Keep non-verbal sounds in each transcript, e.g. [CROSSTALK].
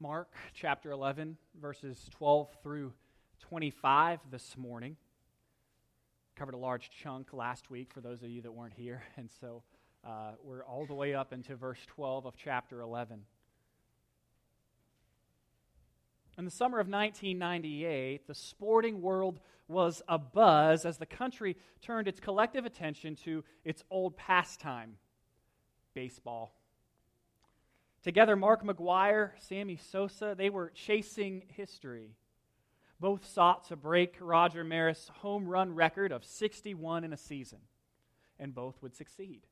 Mark chapter 11, verses 12 through 25 this morning. Covered a large chunk last week for those of you that weren't here, [LAUGHS] and so uh, we're all the way up into verse 12 of chapter 11. In the summer of 1998, the sporting world was abuzz as the country turned its collective attention to its old pastime, baseball. Together, Mark McGwire, Sammy Sosa, they were chasing history. Both sought to break Roger Maris' home run record of 61 in a season, and both would succeed.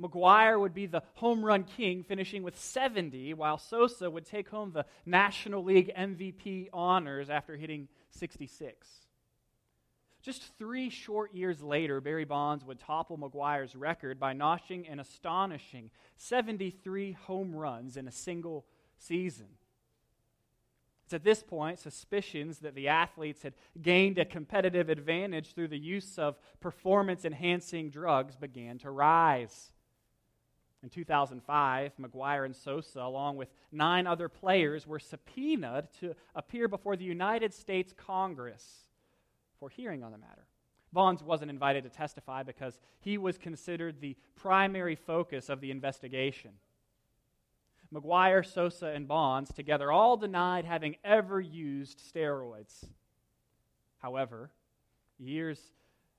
McGwire would be the home run king, finishing with 70, while Sosa would take home the National League MVP honors after hitting 66. Just three short years later, Barry Bonds would topple McGwire's record by notching an astonishing 73 home runs in a single season. It's at this point suspicions that the athletes had gained a competitive advantage through the use of performance enhancing drugs began to rise. In 2005, McGuire and Sosa, along with nine other players, were subpoenaed to appear before the United States Congress for hearing on the matter. Bonds wasn't invited to testify because he was considered the primary focus of the investigation. McGwire, Sosa, and Bonds together all denied having ever used steroids. However, years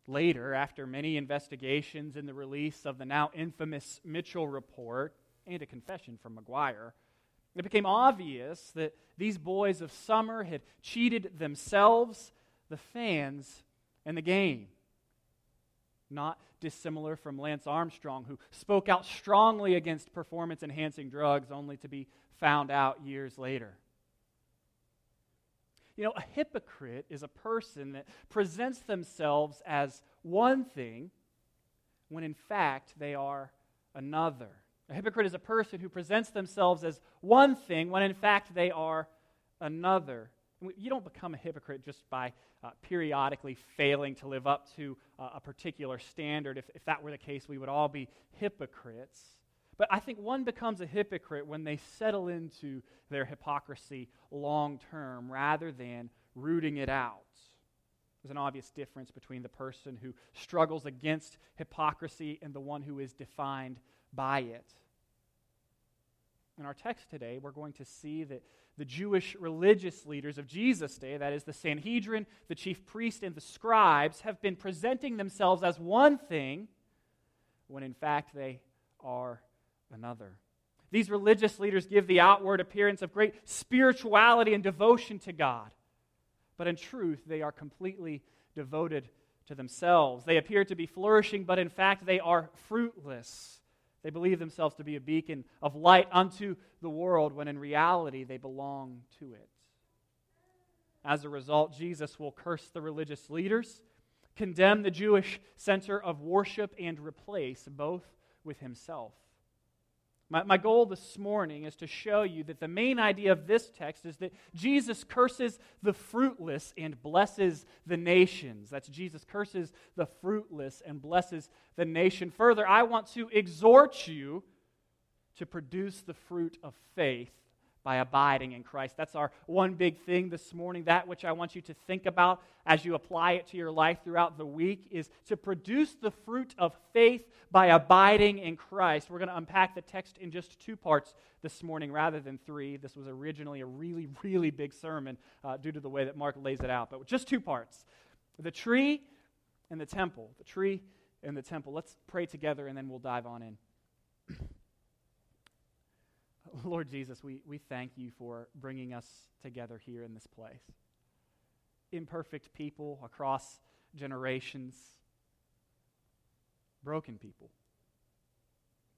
later, after many investigations and the release of the now infamous Mitchell report and a confession from McGwire, it became obvious that these boys of summer had cheated themselves the fans and the game. Not dissimilar from Lance Armstrong, who spoke out strongly against performance enhancing drugs only to be found out years later. You know, a hypocrite is a person that presents themselves as one thing when in fact they are another. A hypocrite is a person who presents themselves as one thing when in fact they are another. You don't become a hypocrite just by uh, periodically failing to live up to uh, a particular standard. If, if that were the case, we would all be hypocrites. But I think one becomes a hypocrite when they settle into their hypocrisy long term rather than rooting it out. There's an obvious difference between the person who struggles against hypocrisy and the one who is defined by it. In our text today, we're going to see that the Jewish religious leaders of Jesus' day, that is, the Sanhedrin, the chief priest, and the scribes, have been presenting themselves as one thing when in fact they are another. These religious leaders give the outward appearance of great spirituality and devotion to God, but in truth, they are completely devoted to themselves. They appear to be flourishing, but in fact, they are fruitless. They believe themselves to be a beacon of light unto the world when in reality they belong to it. As a result, Jesus will curse the religious leaders, condemn the Jewish center of worship, and replace both with himself. My, my goal this morning is to show you that the main idea of this text is that Jesus curses the fruitless and blesses the nations. That's Jesus curses the fruitless and blesses the nation. Further, I want to exhort you to produce the fruit of faith by abiding in Christ. That's our one big thing this morning. That which I want you to think about as you apply it to your life throughout the week is to produce the fruit of faith by abiding in Christ. We're going to unpack the text in just two parts this morning rather than three. This was originally a really, really big sermon uh, due to the way that Mark lays it out, but just two parts the tree and the temple. The tree and the temple. Let's pray together and then we'll dive on in. [LAUGHS] Lord Jesus, we, we thank you for bringing us together here in this place. Imperfect people across generations, broken people.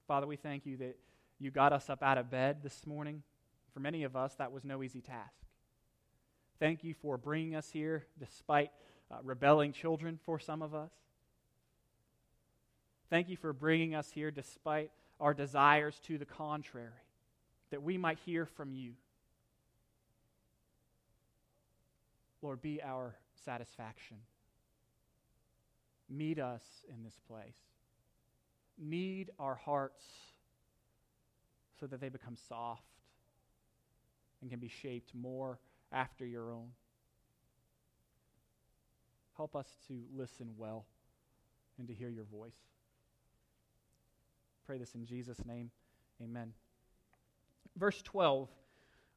Father, we thank you that you got us up out of bed this morning. For many of us, that was no easy task. Thank you for bringing us here despite uh, rebelling children for some of us. Thank you for bringing us here despite our desires to the contrary that we might hear from you. Lord, be our satisfaction. Meet us in this place. Knead our hearts so that they become soft. and can be shaped more after your own. Help us to listen well and to hear your voice. Pray this in Jesus' name. Amen. Verse 12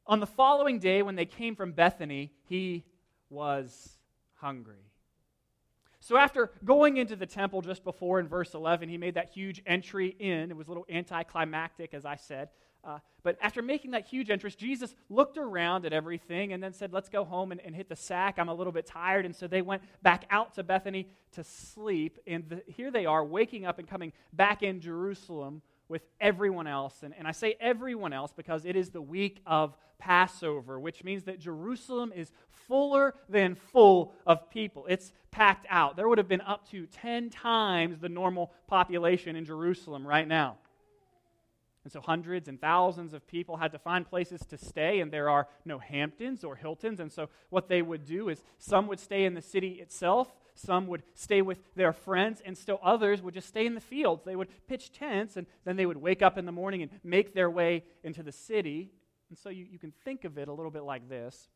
On the following day, when they came from Bethany, he was hungry. So, after going into the temple just before in verse 11, he made that huge entry in. It was a little anticlimactic, as I said. Uh, but after making that huge entrance, Jesus looked around at everything and then said, Let's go home and, and hit the sack. I'm a little bit tired. And so they went back out to Bethany to sleep. And the, here they are, waking up and coming back in Jerusalem with everyone else. And, and I say everyone else because it is the week of Passover, which means that Jerusalem is fuller than full of people. It's packed out. There would have been up to 10 times the normal population in Jerusalem right now. And so hundreds and thousands of people had to find places to stay, and there are no Hamptons or Hiltons. And so what they would do is some would stay in the city itself, some would stay with their friends, and still others would just stay in the fields. They would pitch tents, and then they would wake up in the morning and make their way into the city. And so you, you can think of it a little bit like this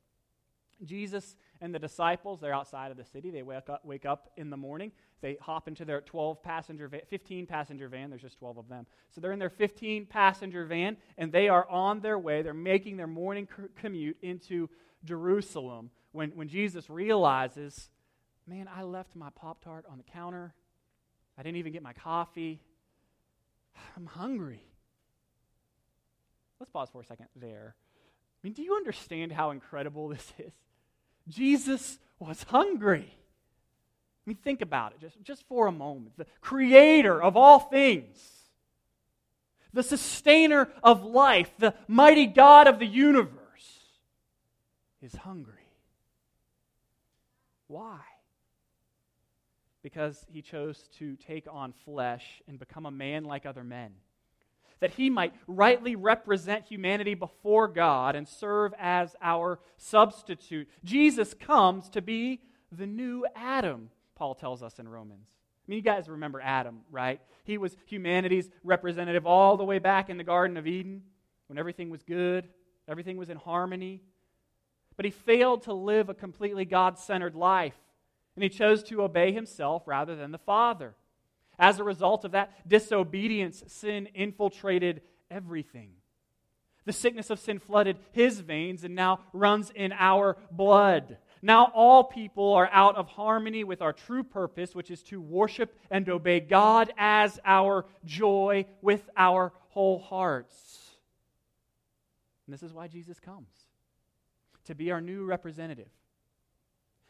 Jesus and the disciples, they're outside of the city. They wake up, wake up in the morning. They hop into their 12 passenger, 15 passenger van. There's just 12 of them. So they're in their 15 passenger van, and they are on their way. They're making their morning commute into Jerusalem when, when Jesus realizes, man, I left my Pop Tart on the counter. I didn't even get my coffee. [SIGHS] I'm hungry. Let's pause for a second there. I mean, do you understand how incredible this [LAUGHS] is? Jesus was hungry. I mean, think about it just, just for a moment. The creator of all things, the sustainer of life, the mighty God of the universe, is hungry. Why? Because he chose to take on flesh and become a man like other men that he might rightly represent humanity before God and serve as our substitute. Jesus comes to be the new Adam, Paul tells us in Romans. I mean, you guys remember Adam, right? He was humanity's representative all the way back in the Garden of Eden when everything was good, everything was in harmony. But he failed to live a completely God centered life, and he chose to obey himself rather than the Father. As a result of that disobedience, sin infiltrated everything. The sickness of sin flooded his veins and now runs in our blood. Now all people are out of harmony with our true purpose, which is to worship and obey God as our joy with our whole hearts. And this is why Jesus comes to be our new representative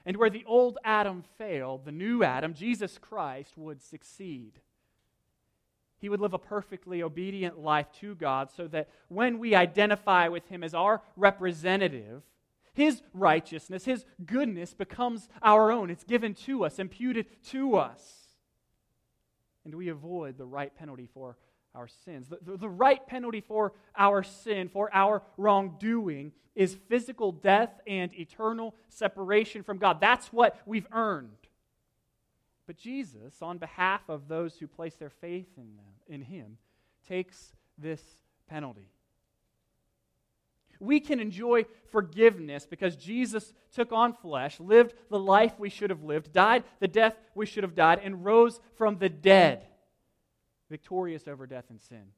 and where the old Adam failed, the new Adam, Jesus Christ, would succeed. He would live a perfectly obedient life to God so that when we identify with Him as our representative, His righteousness, His goodness becomes our own. It's given to us, imputed to us. And we avoid the right penalty for our sins. The, the, the, right penalty for our sin, for our wrongdoing, is physical death and eternal separation from God. That's what we've earned. But Jesus, on behalf of those who place their faith in, them, in Him, takes this penalty. We can enjoy forgiveness because Jesus took on flesh, lived the life we should have lived, died the death we should have died, and rose from the dead victorious over death and sin.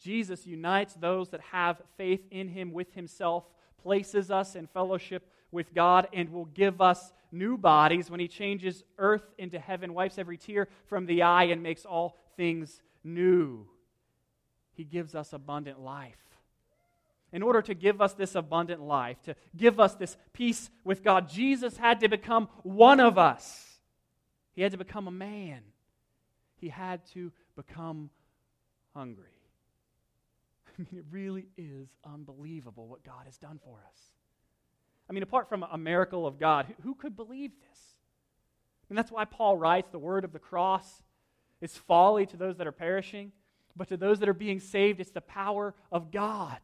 Jesus unites those that have faith in him with himself, places us in fellowship with God, and will give us new bodies when he changes earth into heaven, wipes every tear from the eye, and makes all things new. He gives us abundant life. In order to give us this abundant life, to give us this peace with God, Jesus had to become one of us. He had to become a man he had to become hungry. [LAUGHS] I mean, it really is unbelievable what God has done for us. I mean, apart from a miracle of God, who could believe this? And that's why Paul writes the word of the cross is folly to those that are perishing, but to those that are being saved, it's the power of God.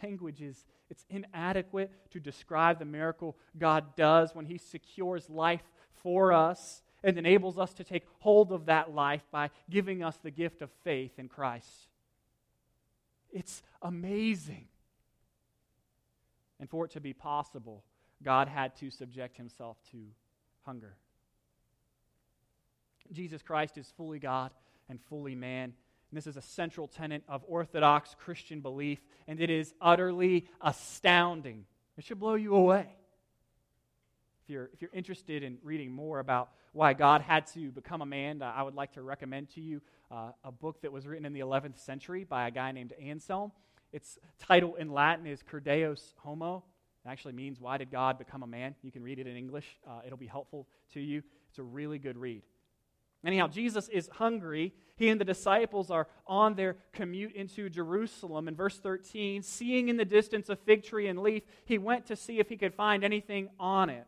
Language is it's inadequate to describe the miracle God does when he secures life for us and enables us to take hold of that life by giving us the gift of faith in Christ. It's amazing. And for it to be possible, God had to subject himself to hunger. Jesus Christ is fully God and fully man. And this is a central tenet of Orthodox Christian belief, and it is utterly astounding. It should blow you away. If you're, if you're interested in reading more about why God had to become a man, uh, I would like to recommend to you uh, a book that was written in the 11th century by a guy named Anselm. Its title in Latin is Cur Deus Homo. It actually means, Why did God become a man? You can read it in English, uh, it'll be helpful to you. It's a really good read. Anyhow, Jesus is hungry. He and the disciples are on their commute into Jerusalem. In verse 13, seeing in the distance a fig tree and leaf, he went to see if he could find anything on it.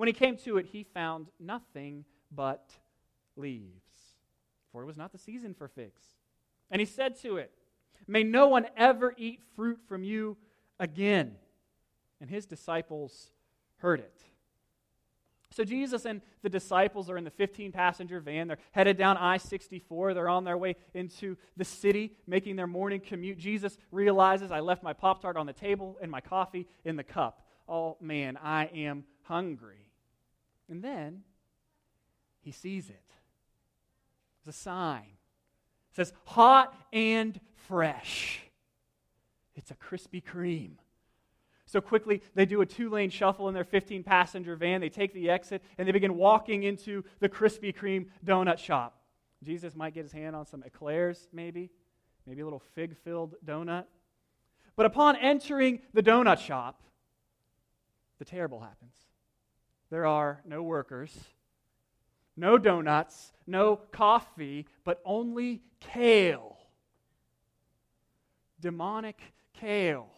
When he came to it, he found nothing but leaves, for it was not the season for figs. And he said to it, May no one ever eat fruit from you again. And his disciples heard it. So Jesus and the disciples are in the 15 passenger van. They're headed down I 64. They're on their way into the city, making their morning commute. Jesus realizes, I left my Pop Tart on the table and my coffee in the cup. Oh man, I am hungry. And then he sees it. It's a sign. It says, hot and fresh. It's a Krispy Kreme. So quickly, they do a two lane shuffle in their 15 passenger van. They take the exit and they begin walking into the Krispy Kreme donut shop. Jesus might get his hand on some eclairs, maybe, maybe a little fig filled donut. But upon entering the donut shop, the terrible happens. There are no workers, no donuts, no coffee, but only kale. Demonic kale.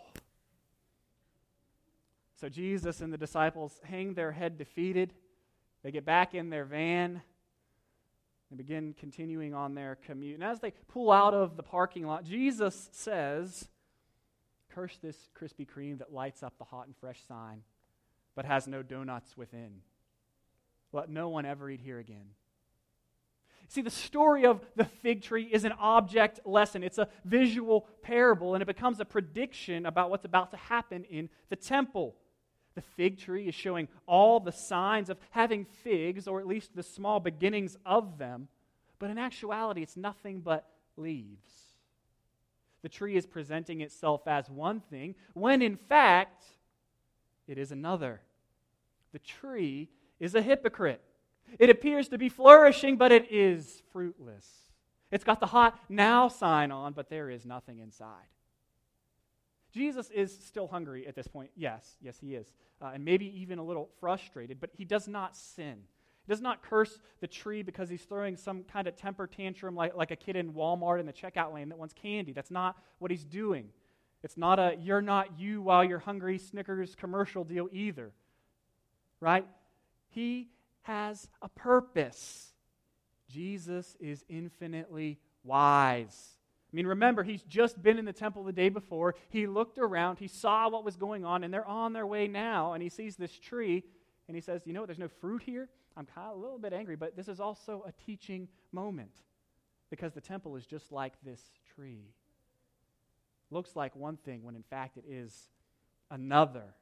So Jesus and the disciples hang their head defeated. They get back in their van. They begin continuing on their commute. And as they pull out of the parking lot, Jesus says, Curse this Krispy Kreme that lights up the hot and fresh sign, but has no donuts within. Let no one ever eat here again. See, the story of the fig tree is an object lesson. It's a visual parable, and it becomes a prediction about what's about to happen in the temple. The fig tree is showing all the signs of having figs, or at least the small beginnings of them, but in actuality, it's nothing but leaves. The tree is presenting itself as one thing, when in fact, it is another. The tree is a hypocrite. It appears to be flourishing, but it is fruitless. It's got the hot now sign on, but there is nothing inside. Jesus is still hungry at this point. Yes, yes, he is. Uh, and maybe even a little frustrated, but he does not sin. He does not curse the tree because he's throwing some kind of temper tantrum like, like a kid in Walmart in the checkout lane that wants candy. That's not what he's doing. It's not a you're not you while you're hungry Snickers commercial deal either. Right? He has a purpose. Jesus is infinitely wise. I mean, remember, he's just been in the temple the day before. He looked around, he saw what was going on, and they're on their way now, and he sees this tree, and he says, You know what? There's no fruit here. I'm kind of a little bit angry, but this is also a teaching moment because the temple is just like this tree. Looks like one thing when in fact it is another.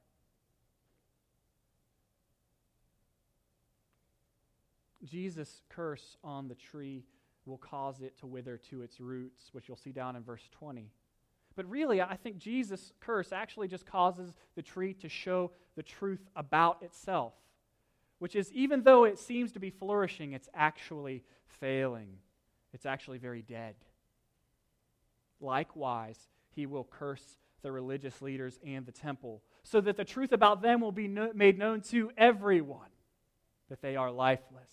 Jesus' curse on the tree will cause it to wither to its roots, which you'll see down in verse 20. But really, I think Jesus' curse actually just causes the tree to show the truth about itself, which is even though it seems to be flourishing, it's actually failing. It's actually very dead. Likewise, he will curse the religious leaders and the temple, so that the truth about them will be no- made known to everyone that they are lifeless.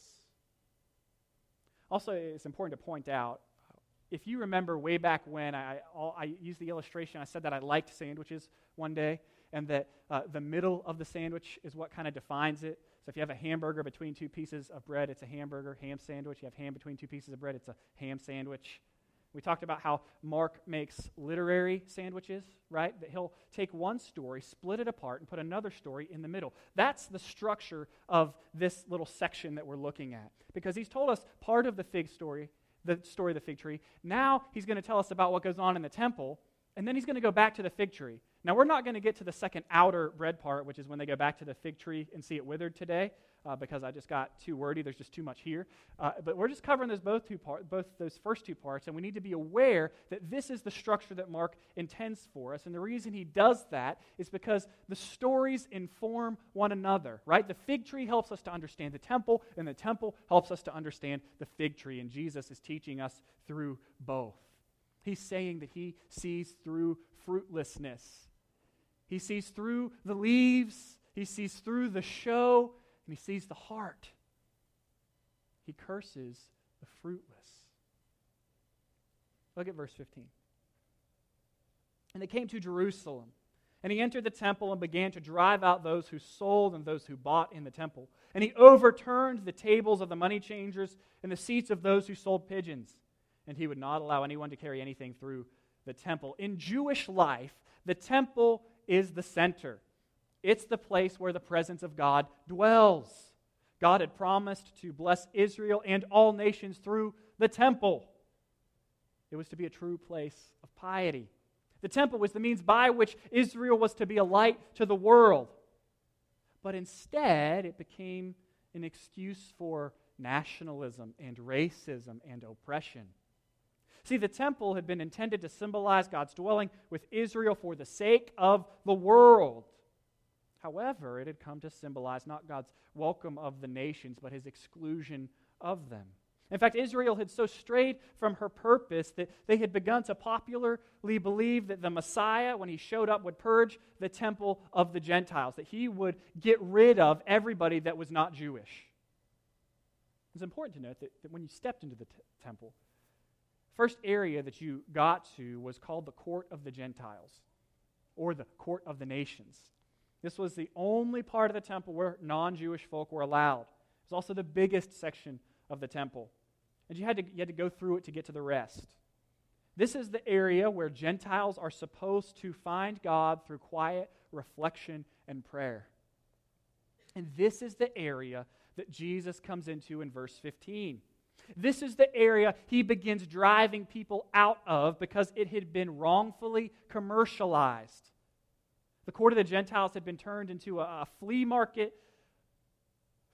Also, it's important to point out if you remember way back when I, I, I used the illustration, I said that I liked sandwiches one day, and that uh, the middle of the sandwich is what kind of defines it. So if you have a hamburger between two pieces of bread, it's a hamburger. Ham sandwich, you have ham between two pieces of bread, it's a ham sandwich. We talked about how Mark makes literary sandwiches, right? That he'll take one story, split it apart, and put another story in the middle. That's the structure of this little section that we're looking at. Because he's told us part of the fig story, the story of the fig tree. Now he's going to tell us about what goes on in the temple. And then he's going to go back to the fig tree. Now, we're not going to get to the second outer bread part, which is when they go back to the fig tree and see it withered today, uh, because I just got too wordy. There's just too much here. Uh, but we're just covering those both two parts, both those first two parts, and we need to be aware that this is the structure that Mark intends for us. And the reason he does that is because the stories inform one another, right? The fig tree helps us to understand the temple, and the temple helps us to understand the fig tree. And Jesus is teaching us through both. He's saying that he sees through fruitlessness. He sees through the leaves, he sees through the show, and he sees the heart. He curses the fruitless. Look at verse 15. And they came to Jerusalem. And he entered the temple and began to drive out those who sold and those who bought in the temple. And he overturned the tables of the money changers and the seats of those who sold pigeons and he would not allow anyone to carry anything through the temple. In Jewish life, the temple is the center, it's the place where the presence of God dwells. God had promised to bless Israel and all nations through the temple. It was to be a true place of piety. The temple was the means by which Israel was to be a light to the world. But instead, it became an excuse for nationalism and racism and oppression. See, the temple had been intended to symbolize God's dwelling with Israel for the sake of the world. However, it had come to symbolize not God's welcome of the nations, but his exclusion of them. In fact, Israel had so strayed from her purpose that they had begun to popularly believe that the Messiah, when he showed up, would purge the temple of the Gentiles, that he would get rid of everybody that was not Jewish. It's important to note that, that when you stepped into the t- temple, First area that you got to was called the Court of the Gentiles, or the Court of the Nations. This was the only part of the temple where non Jewish folk were allowed. It was also the biggest section of the temple. And you had, to, you had to go through it to get to the rest. This is the area where Gentiles are supposed to find God through quiet reflection and prayer. And this is the area that Jesus comes into in verse 15. This is the area he begins driving people out of because it had been wrongfully commercialized. The court of the Gentiles had been turned into a, flea market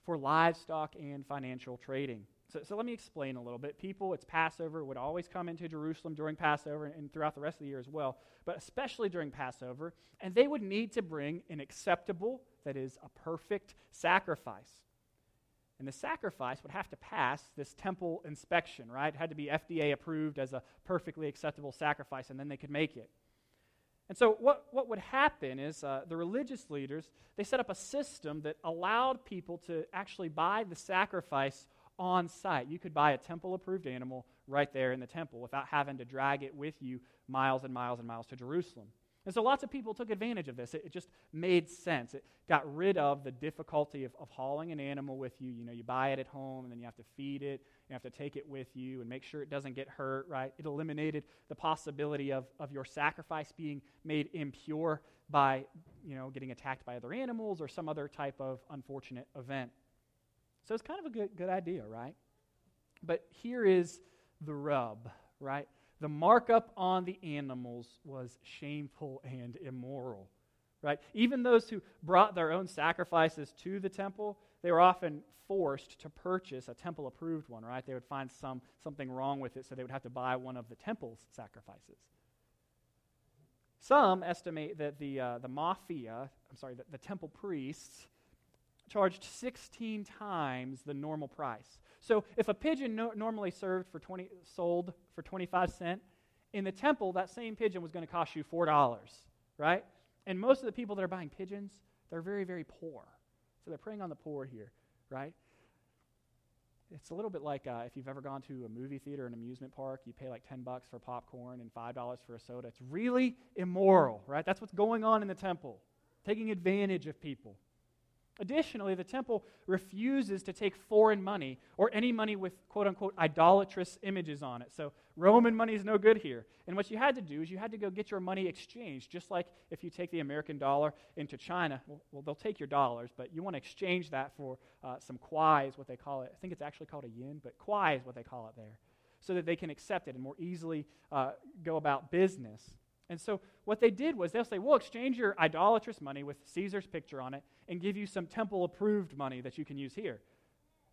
for livestock and financial trading. So, so, let me explain a little bit. People, it's Passover, would always come into Jerusalem during Passover and throughout the rest of the year as well, but especially during Passover, and they would need to bring an acceptable, that is, a perfect sacrifice. And the sacrifice would have to pass this temple inspection, right? It had to be FDA approved as a perfectly acceptable sacrifice, and then they could make it. And so, what, what would happen is uh, the religious leaders, they set up a system that allowed people to actually buy the sacrifice on site. You could buy a temple approved animal right there in the temple without having to drag it with you miles and miles and miles to Jerusalem. And so lots of people took advantage of this. It, it, just made sense. It got rid of the difficulty of, of hauling an animal with you. You know, you buy it at home and then you have to feed it, you have to take it with you and make sure it doesn't get hurt, right? It eliminated the possibility of, of your sacrifice being made impure by, you know, getting attacked by other animals or some other type of unfortunate event. So it's kind of a good, good idea, right? But here is the rub, right? The markup on the animals was shameful and immoral. Right? Even those who brought their own sacrifices to the temple, they were often forced to purchase a temple approved one, right? They would find some, something wrong with it, so they would have to buy one of the temple's sacrifices. Some estimate that the, uh, the mafia, I'm sorry, the, the temple priests, charged 16 times the normal price. So if a pigeon no- normally served for 20, sold for 25 cents, in the temple, that same pigeon was going to cost you $4, right? And most of the people that are buying pigeons, they're very, very poor. So they're preying on the poor here, right? It's a little bit like uh, if you've ever gone to a movie theater, or an amusement park, you pay like 10 bucks for popcorn and $5 for a soda. It's really immoral, right? That's what's going on in the temple, taking advantage of people. Additionally, the temple refuses to take foreign money or any money with quote unquote idolatrous images on it. So Roman money is no good here. And what you had to do is you had to go get your money exchanged, just like if you take the American dollar into China. Well, well they'll take your dollars, but you want to exchange that for uh, some kwai, is what they call it. I think it's actually called a yen, but kwai is what they call it there, so that they can accept it and more easily uh, go about business. And so what they did was they'll say, we'll exchange your idolatrous money with Caesar's picture on it and give you some temple approved money that you can use here.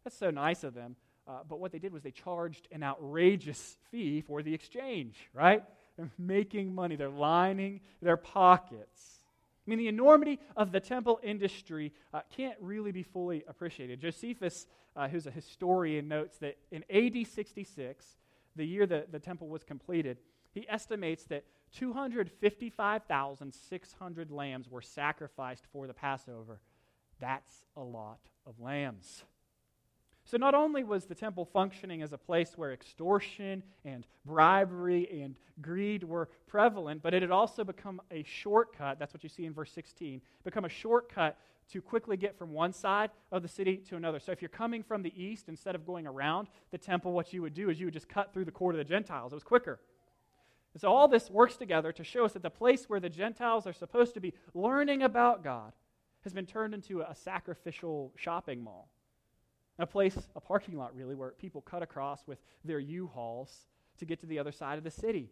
That's so nice of them. Uh, but what they did was they charged an outrageous fee for the exchange, right? They're making money, they're lining their pockets. I mean, the enormity of the temple industry uh, can't really be fully appreciated. Josephus, uh, who's a historian, notes that in AD 66, the year that the temple was completed, he estimates that 255,600 lambs were sacrificed for the Passover. That's a lot of lambs. So, not only was the temple functioning as a place where extortion and bribery and greed were prevalent, but it had also become a shortcut. That's what you see in verse 16 become a shortcut to quickly get from one side of the city to another. So, if you're coming from the east, instead of going around the temple, what you would do is you would just cut through the court of the Gentiles. It was quicker. And so, all this works together to show us that the place where the Gentiles are supposed to be learning about God has been turned into a sacrificial shopping mall a place, a parking lot really, where people cut across with their U Hauls to get to the other side of the city.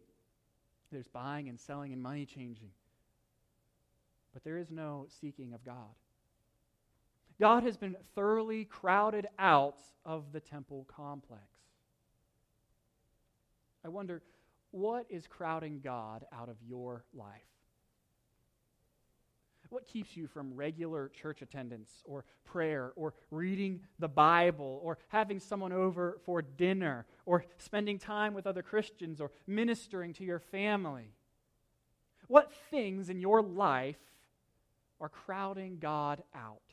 There's buying and selling and money changing. But there is no seeking of God. God has been thoroughly crowded out of the temple complex. I wonder, what is crowding God out of your life? What keeps you from regular church attendance or prayer or reading the Bible or having someone over for dinner or spending time with other Christians or ministering to your family? What things in your life are crowding God out?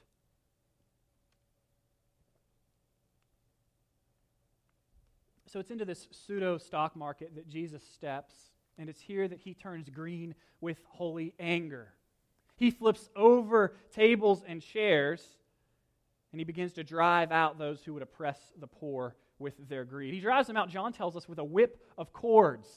So it's into this pseudo stock market that Jesus steps, and it's here that he turns green with holy anger. He flips over tables and chairs, and he begins to drive out those who would oppress the poor with their greed. He drives them out, John tells us, with a whip of cords.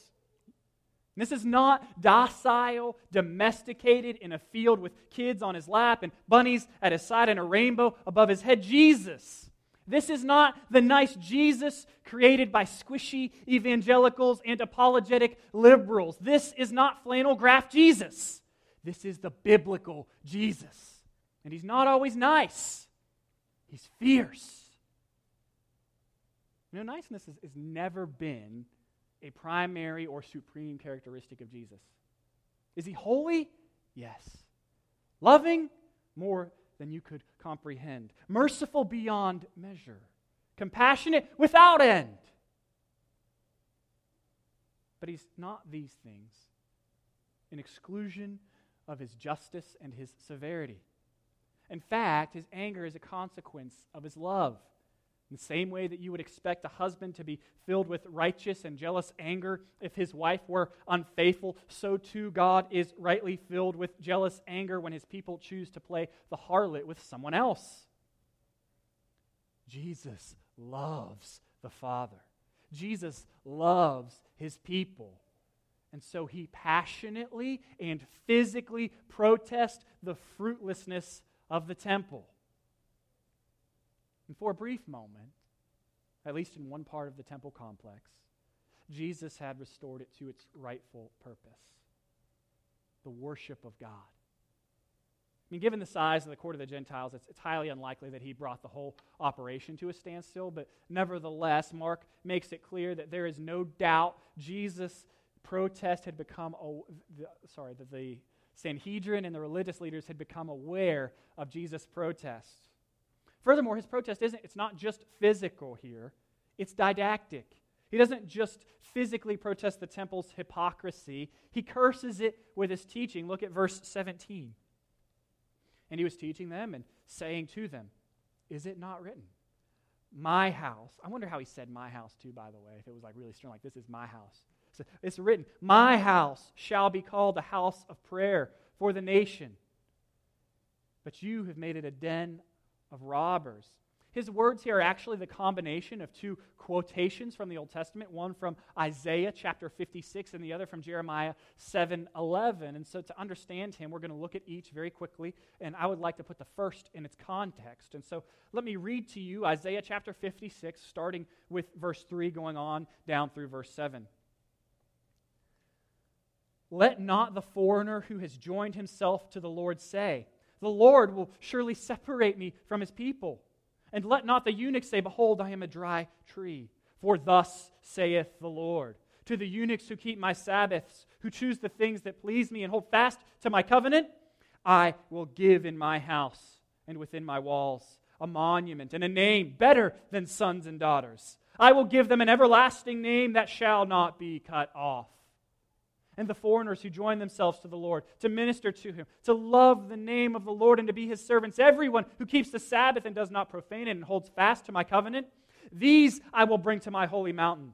This is not docile, domesticated in a field with kids on his lap and bunnies at his side and a rainbow above his head. Jesus. This is not the nice Jesus created by squishy evangelicals and apologetic liberals. This is not flannel graph Jesus. This is the biblical Jesus. And he's not always nice, he's fierce. You know, niceness has, has never been a primary or supreme characteristic of Jesus. Is he holy? Yes. Loving? More than you could comprehend. Merciful beyond measure. Compassionate without end. But he's not these things in exclusion of his justice and his severity. In fact, his anger is a consequence of his love. In the same way that you would expect a husband to be filled with righteous and jealous anger if his wife were unfaithful, so too God is rightly filled with jealous anger when his people choose to play the harlot with someone else. Jesus loves the Father. Jesus loves his people. And so he passionately and physically protests the fruitlessness of the temple. And for a brief moment, at least in one part of the temple complex, Jesus had restored it to its rightful purpose the worship of God. I mean, given the size of the court of the Gentiles, it's, it's, highly unlikely that he brought the whole operation to a standstill, but nevertheless, Mark makes it clear that there is no doubt Jesus protest had become, the, sorry, the, the Sanhedrin and the religious leaders had become aware of Jesus' protest. Furthermore, his protest isn't, it's not just physical here, it's didactic. He doesn't just physically protest the temple's hypocrisy, he curses it with his teaching. Look at verse 17. And he was teaching them and saying to them, Is it not written? My house. I wonder how he said my house too, by the way, if it was like really strong, like this is my house. It's written, My house shall be called a house of prayer for the nation. But you have made it a den of robbers. His words here are actually the combination of two quotations from the Old Testament, one from Isaiah chapter 56 and the other from Jeremiah 7:11. And so to understand him, we're going to look at each very quickly, and I would like to put the first in its context. And so let me read to you Isaiah chapter 56 starting with verse 3 going on down through verse 7. let not the foreigner who has joined himself to the Lord say, The Lord will surely separate me from his people. And let not the eunuch say, Behold, I am a dry tree. For thus saith the Lord To the eunuchs who keep my Sabbaths, who choose the things that please me and hold fast to my covenant, I will give in my house and within my walls a monument and a name better than sons and daughters. I will give them an everlasting name that shall not be cut off and the foreigners who join themselves to the Lord, to minister to him, to love the name of the Lord and to be his servants. Everyone who keeps the Sabbath and does not profane it and holds fast to my covenant, these I will bring to my holy mountain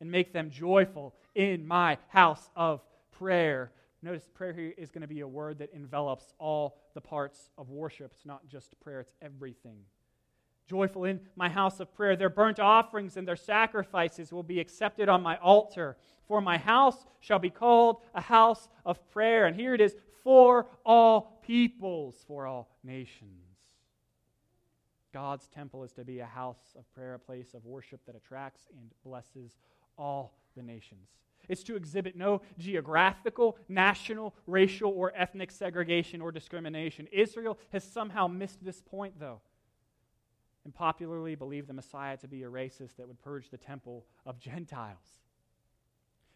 and make them joyful in my house of prayer. Notice prayer here is going to be a word that envelops all the parts of worship. It's not just prayer, it's everything joyful in my house of prayer. Their burnt offerings and their sacrifices will be accepted on my altar. For my house shall be called a house of prayer. And here it is for all peoples, for all nations. God's temple is to be a house of prayer, a place of worship that attracts and blesses all the nations. It's to exhibit no geographical, national, racial, or ethnic segregation or discrimination. Israel has somehow missed this point, though and popularly believed the Messiah to be a racist that would purge the temple of Gentiles.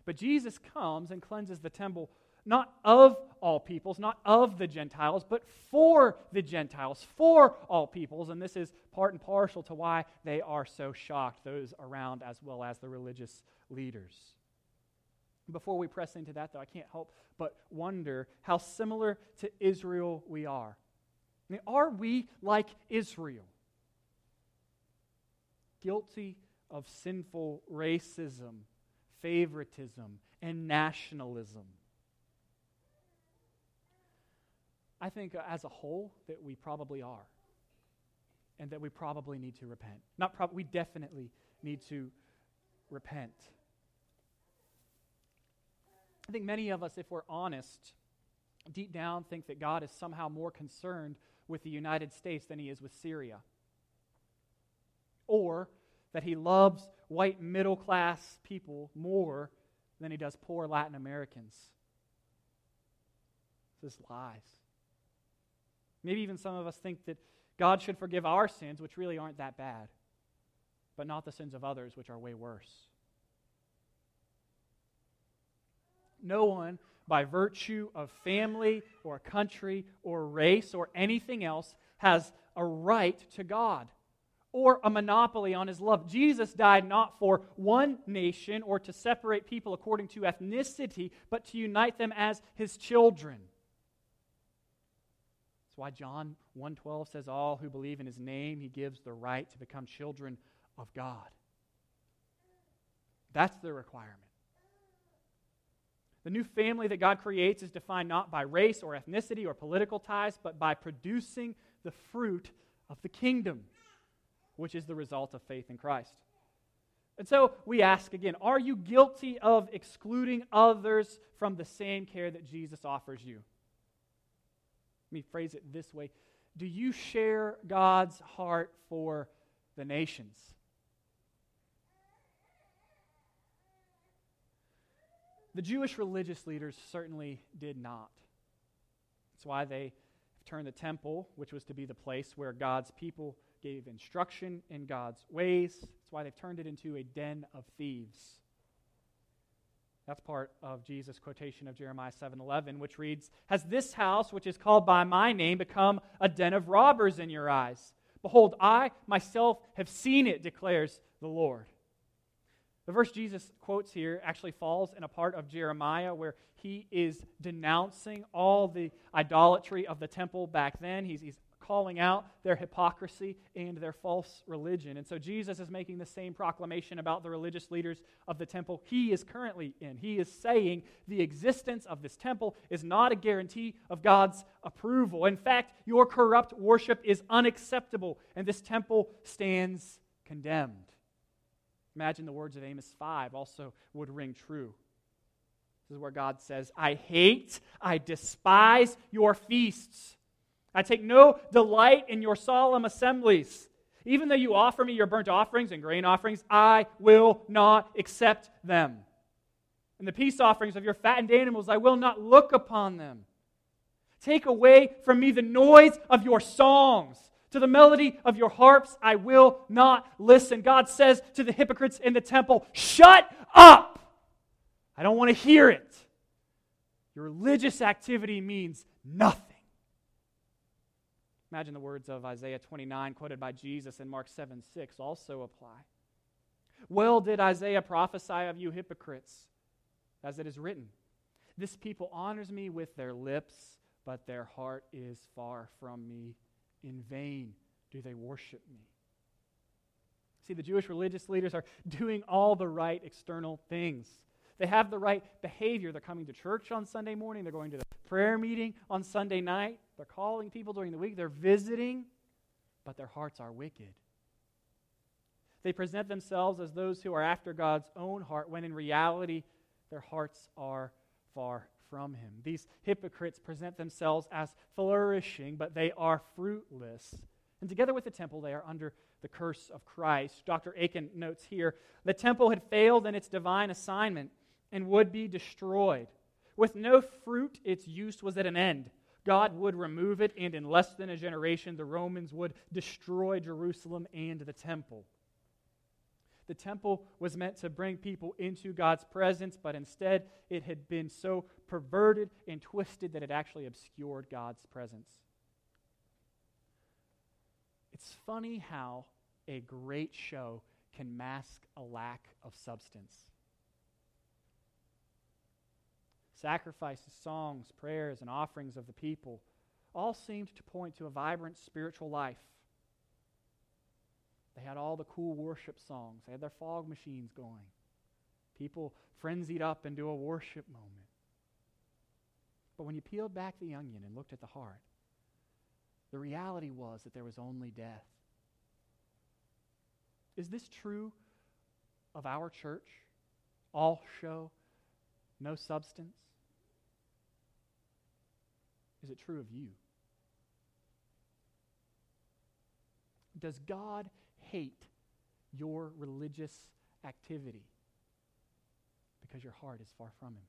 But Jesus comes and cleanses the temple not of all peoples, not of the Gentiles, but for the Gentiles, for all peoples. And this is part and partial to why they are so shocked, those around as well as the religious leaders. Before we press into that, though, I can't help but wonder how similar to Israel we are. I mean, are we like Israel? Guilty of sinful racism, favoritism, and nationalism. I think as a whole that we probably are. And that we probably need to repent. Not prob- we definitely need to repent. I think many of us, if we're honest, deep down think that God is somehow more concerned with the United States than he is with Syria or that he loves white middle class people more than he does poor Latin Americans. This is lies. Maybe even some of us think that God should forgive our sins, which really aren't that bad, but not the sins of others, which are way worse. No one, by virtue of family or country or race or anything else, has a right to God or a monopoly on his love. Jesus died not for one nation or to separate people according to ethnicity, but to unite them as his children. That's why John 1:12 says all who believe in his name he gives the right to become children of God. That's the requirement. The new family that God creates is defined not by race or ethnicity or political ties, but by producing the fruit of the kingdom which is the result of faith in Christ. And so we ask again are you guilty of excluding others from the same care that Jesus offers you? Let me phrase it this way Do you share God's heart for the nations? The Jewish religious leaders certainly did not. That's why they turned the temple, which was to be the place where God's people gave instruction in God's ways. That's why they've turned it into a den of thieves. That's part of Jesus' quotation of Jeremiah 7:11, which reads, "Has this house, which is called by my name, become a den of robbers in your eyes? Behold, I myself have seen it," declares the Lord. The verse Jesus quotes here actually falls in a part of Jeremiah where he is denouncing all the idolatry of the temple back then. He's, he's calling out their hypocrisy and their false religion. And so Jesus is making the same proclamation about the religious leaders of the temple he is currently in. He is saying the existence of this temple is not a guarantee of God's approval. In fact, your corrupt worship is unacceptable, and this temple stands condemned. Imagine the words of Amos 5 also would ring true. This is where God says, I hate, I despise your feasts I take no delight in your solemn assemblies. Even though you offer me your burnt offerings and grain offerings, I will not accept them. And the peace offerings of your fattened animals, I will not look upon them. Take away from me the noise of your songs. To the melody of your harps, I will not listen. God says to the hypocrites in the temple, Shut up! I don't want to hear it. Your religious activity means nothing. Imagine the words of Isaiah 29, quoted by Jesus in Mark 7 6, also apply. Well did Isaiah prophesy of you hypocrites, as it is written This people honors me with their lips, but their heart is far from me. In vain do they worship me. See, the Jewish religious leaders are doing all the right external things. They have the right behavior. They're coming to church on Sunday morning, they're going to the prayer meeting on Sunday night, they're calling people during the week, they're visiting, but their hearts are wicked. They present themselves as those who are after God's own heart, when in reality, their hearts are far from Him. These hypocrites present themselves as flourishing, but they are fruitless. And together with the temple, they are under the curse of Christ. Dr. Akin notes here the temple had failed in its divine assignment and would be destroyed. With no fruit, its use was at an end. God would remove it, and in less than a generation, the Romans would destroy Jerusalem and the temple. The temple was meant to bring people into God's presence, but instead it had been so perverted and twisted that it actually obscured God's presence. It's funny how a great show can mask a lack of substance. Sacrifices, songs, prayers, and offerings of the people all seemed to point to a vibrant spiritual life. They had all the cool worship songs. They had their fog machines going. People frenzied up into a worship moment. But when you peeled back the onion and looked at the heart, the reality was that there was only death. Is this true of our church? All show, no substance? Is it true of you? Does God hate your religious activity because your heart is far from Him.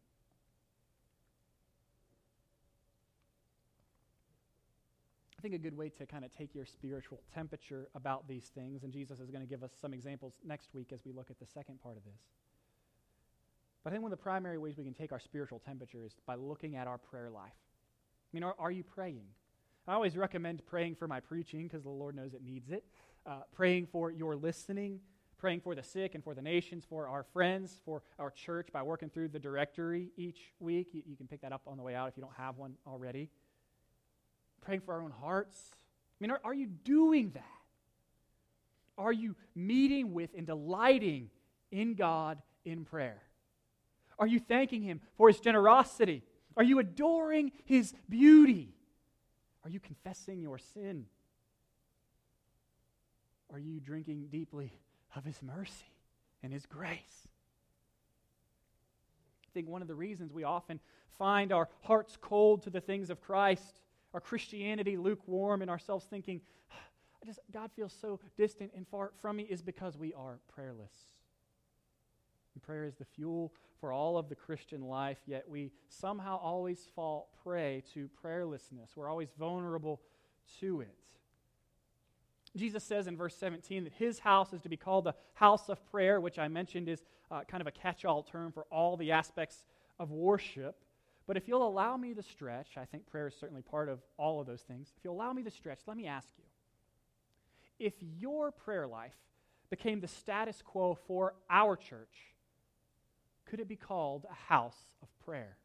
I think a good way to kind of take your spiritual temperature about these things, and Jesus is going to give us some examples next week as we look at the second part of this. But I think one of the primary ways we can take our spiritual temperature is by looking at our prayer life. I mean, are, are you praying? I always recommend praying for my preaching because the Lord knows it needs it uh, praying for your listening, praying for the sick and for the nations, for our friends, for our church by working through the directory each week. You, you can pick that up on the way out if you don't have one already. Praying for our own hearts. I mean, are, are you doing that? Are you meeting with and delighting in God in prayer? Are you thanking Him for His generosity? Are you adoring His beauty? Are you confessing your sin? Are you drinking deeply of His mercy and His grace? I think one of the reasons we often find our hearts cold to the things of Christ, our Christianity lukewarm, and ourselves thinking, I just, God feels so distant and far from me, is because we are prayerless. And prayer is the fuel for all of the Christian life, yet we somehow always fall prey to prayerlessness. We're always vulnerable to it. Jesus says in verse 17 that his house is to be called the house of prayer, which I mentioned is uh, kind of a catch all term for all the aspects of worship. But if you'll allow me to stretch, I think prayer is certainly part of all of those things. If you'll allow me to stretch, let me ask you if your prayer life became the status quo for our church, could it be called a house of prayer?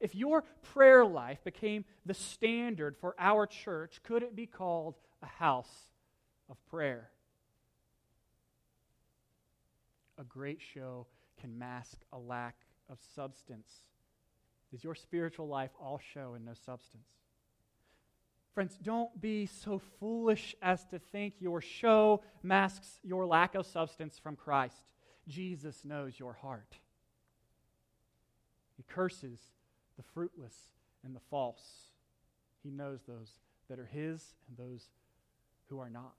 If your prayer life became the standard for our church, could it be called a house of prayer. A great show can mask a lack of substance. Is your spiritual life all show and no substance? Friends, don't be so foolish as to think your show masks your lack of substance from Christ. Jesus knows your heart. He curses the fruitless and the false. He knows those that are His and those who are not.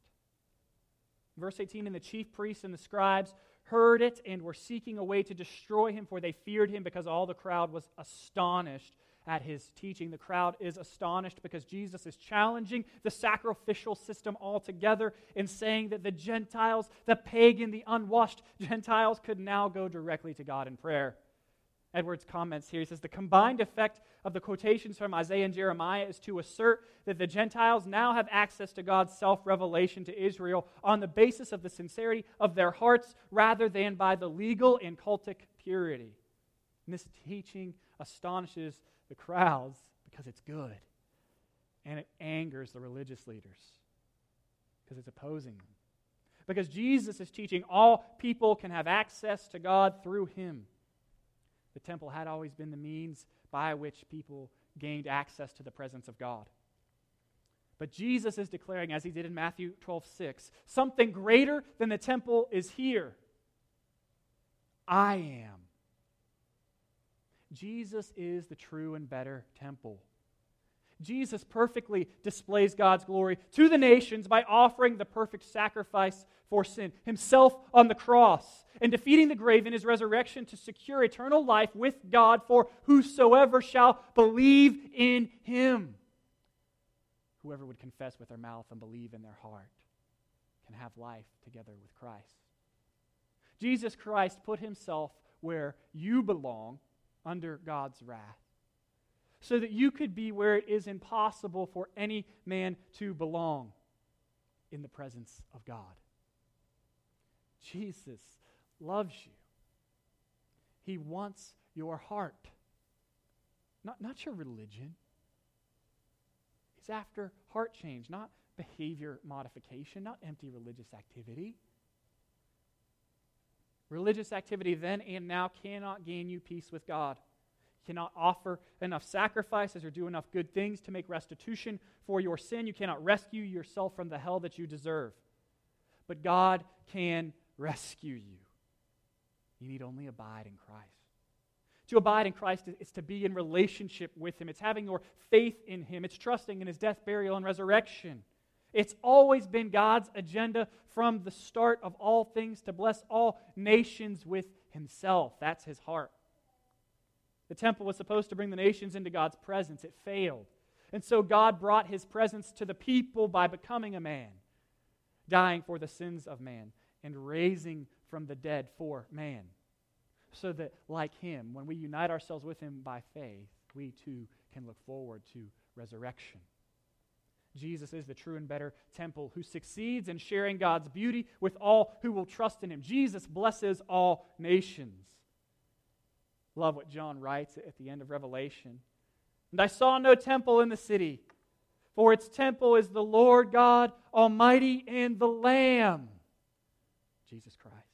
Verse 18 And the chief priests and the scribes heard it and were seeking a way to destroy him, for they feared him because all the crowd was astonished at his teaching. The crowd is astonished because Jesus is challenging the sacrificial system altogether and saying that the Gentiles, the pagan, the unwashed Gentiles, could now go directly to God in prayer. Edwards comments here. He says the combined effect of the quotations from Isaiah and Jeremiah is to assert that the Gentiles now have access to God's self revelation to Israel on the basis of the sincerity of their hearts rather than by the legal and cultic purity. And this teaching astonishes the crowds because it's good. And it angers the religious leaders because it's opposing them. Because Jesus is teaching all people can have access to God through him. The temple had always been the means by which people gained access to the presence of God. But Jesus is declaring, as he did in Matthew 12 6, something greater than the temple is here. I am. Jesus is the true and better temple. Jesus perfectly displays God's glory to the nations by offering the perfect sacrifice for sin, himself on the cross, and defeating the grave in his resurrection to secure eternal life with God for whosoever shall believe in him. Whoever would confess with their mouth and believe in their heart can have life together with Christ. Jesus Christ put himself where you belong under God's wrath so that you could be where it is impossible for any man to belong in the presence of God. Jesus loves you. He wants your heart, not, not your religion. He's after heart change, not behavior modification, not empty religious activity. Religious activity then and now cannot gain you peace with God cannot offer enough sacrifices or do enough good things to make restitution for your sin. You cannot rescue yourself from the hell that you deserve. But God can rescue you. You need only abide in Christ. To abide in Christ is to be in relationship with Him. It's having your faith in Him. It's trusting in His death, burial, and resurrection. It's always been God's agenda from the start of all things to bless all nations with Himself. That's His heart. The temple was supposed to bring the nations into God's presence. It failed. And so God brought his presence to the people by becoming a man, dying for the sins of man, and raising from the dead for man. So that, like him, when we unite ourselves with him by faith, we too can look forward to resurrection. Jesus is the true and better temple who succeeds in sharing God's beauty with all who will trust in him. Jesus blesses all nations. Love what John writes at the end of Revelation. And I saw no temple in the city, for its temple is the Lord God Almighty and the Lamb, Jesus Christ.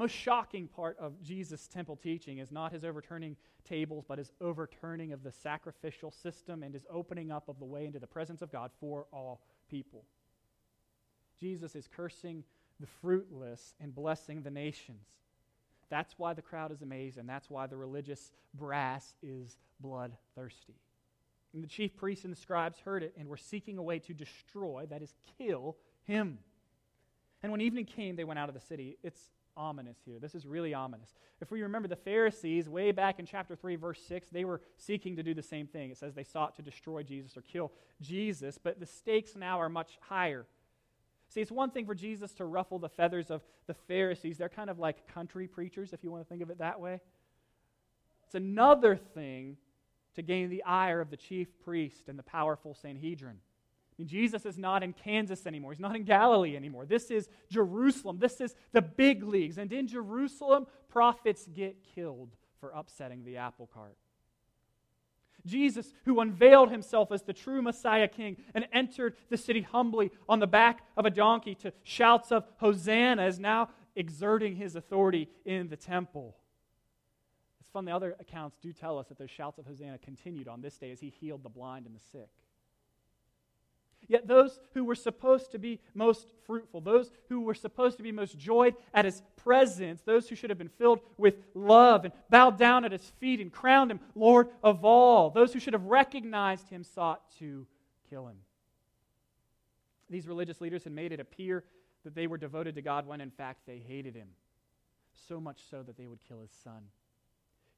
The most shocking part of Jesus' temple teaching is not his overturning tables, but his overturning of the sacrificial system and his opening up of the way into the presence of God for all people. Jesus is cursing the fruitless and blessing the nations. That's why the crowd is amazed, and that's why the religious brass is bloodthirsty. And the chief priests and the scribes heard it and were seeking a way to destroy, that is, kill him. And when evening came, they went out of the city. It's ominous here. This is really ominous. If we remember the Pharisees, way back in chapter 3, verse 6, they were seeking to do the same thing. It says they sought to destroy Jesus or kill Jesus, but the stakes now are much higher. See, it's one thing for Jesus to ruffle the feathers of the Pharisees. They're kind of like country preachers, if you want to think of it that way. It's another thing to gain the ire of the chief priest and the powerful Sanhedrin. Jesus is not in Kansas anymore. He's not in Galilee anymore. This is Jerusalem. This is the big leagues. And in Jerusalem, prophets get killed for upsetting the apple cart. Jesus, who unveiled himself as the true Messiah King and entered the city humbly on the back of a donkey to shouts of Hosanna, is now exerting his authority in the temple. It's fun, the other accounts do tell us that those shouts of Hosanna continued on this day as he healed the blind and the sick. Yet those who were supposed to be most fruitful, those who were supposed to be most joyed at his presence, those who should have been filled with love and bowed down at his feet and crowned him Lord of all, those who should have recognized him sought to kill him. These religious leaders had made it appear that they were devoted to God when in fact they hated him. So much so that they would kill his son.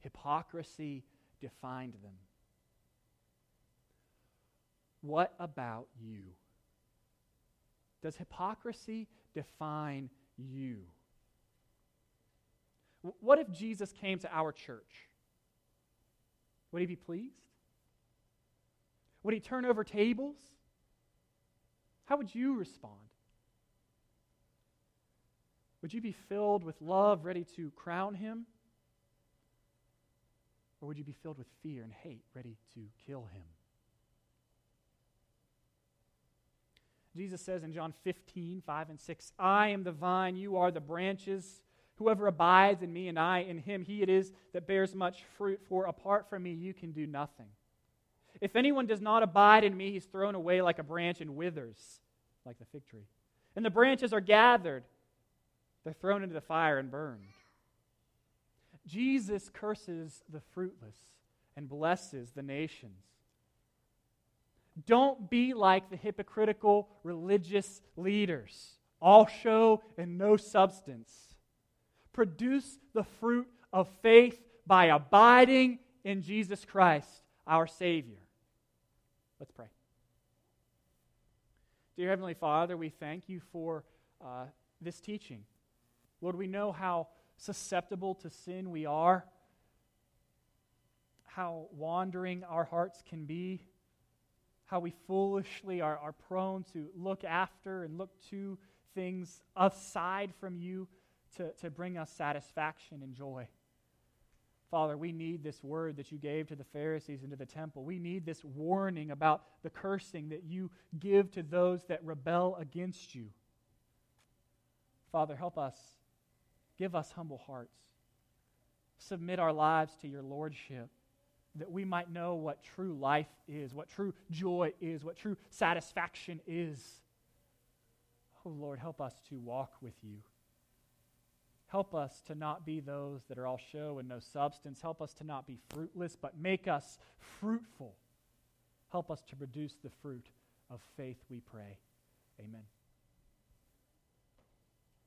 Hypocrisy defined them. What about you? Does hypocrisy define you? What if Jesus came to our church? Would he be pleased? Would he turn over tables? How would you respond? Would you be filled with love, ready to crown him? Or would you be filled with fear and hate, ready to kill him? Jesus says in John 15, 5 and 6, I am the vine, you are the branches. Whoever abides in me and I in him, he it is that bears much fruit, for apart from me you can do nothing. If anyone does not abide in me, he's thrown away like a branch and withers, like the fig tree. And the branches are gathered, they're thrown into the fire and burned. Jesus curses the fruitless and blesses the nations. Don't be like the hypocritical religious leaders, all show and no substance. Produce the fruit of faith by abiding in Jesus Christ, our Savior. Let's pray. Dear Heavenly Father, we thank you for uh, this teaching. Lord, we know how susceptible to sin we are, how wandering our hearts can be how we foolishly are, are prone to look after and look to things aside from you to, to bring us satisfaction and joy. Father, we need this word that you gave to the Pharisees and to the temple. We need this warning about the cursing that you give to those that rebel against you. Father, help us. Give us humble hearts. Submit our lives to your lordship that we might know what true life is, what true joy is, what true satisfaction is. Oh Lord, help us to walk with you. Help us to not be those that are all show and no substance. Help us to not be fruitless, but make us fruitful. Help us to produce the fruit of faith, we pray. Amen.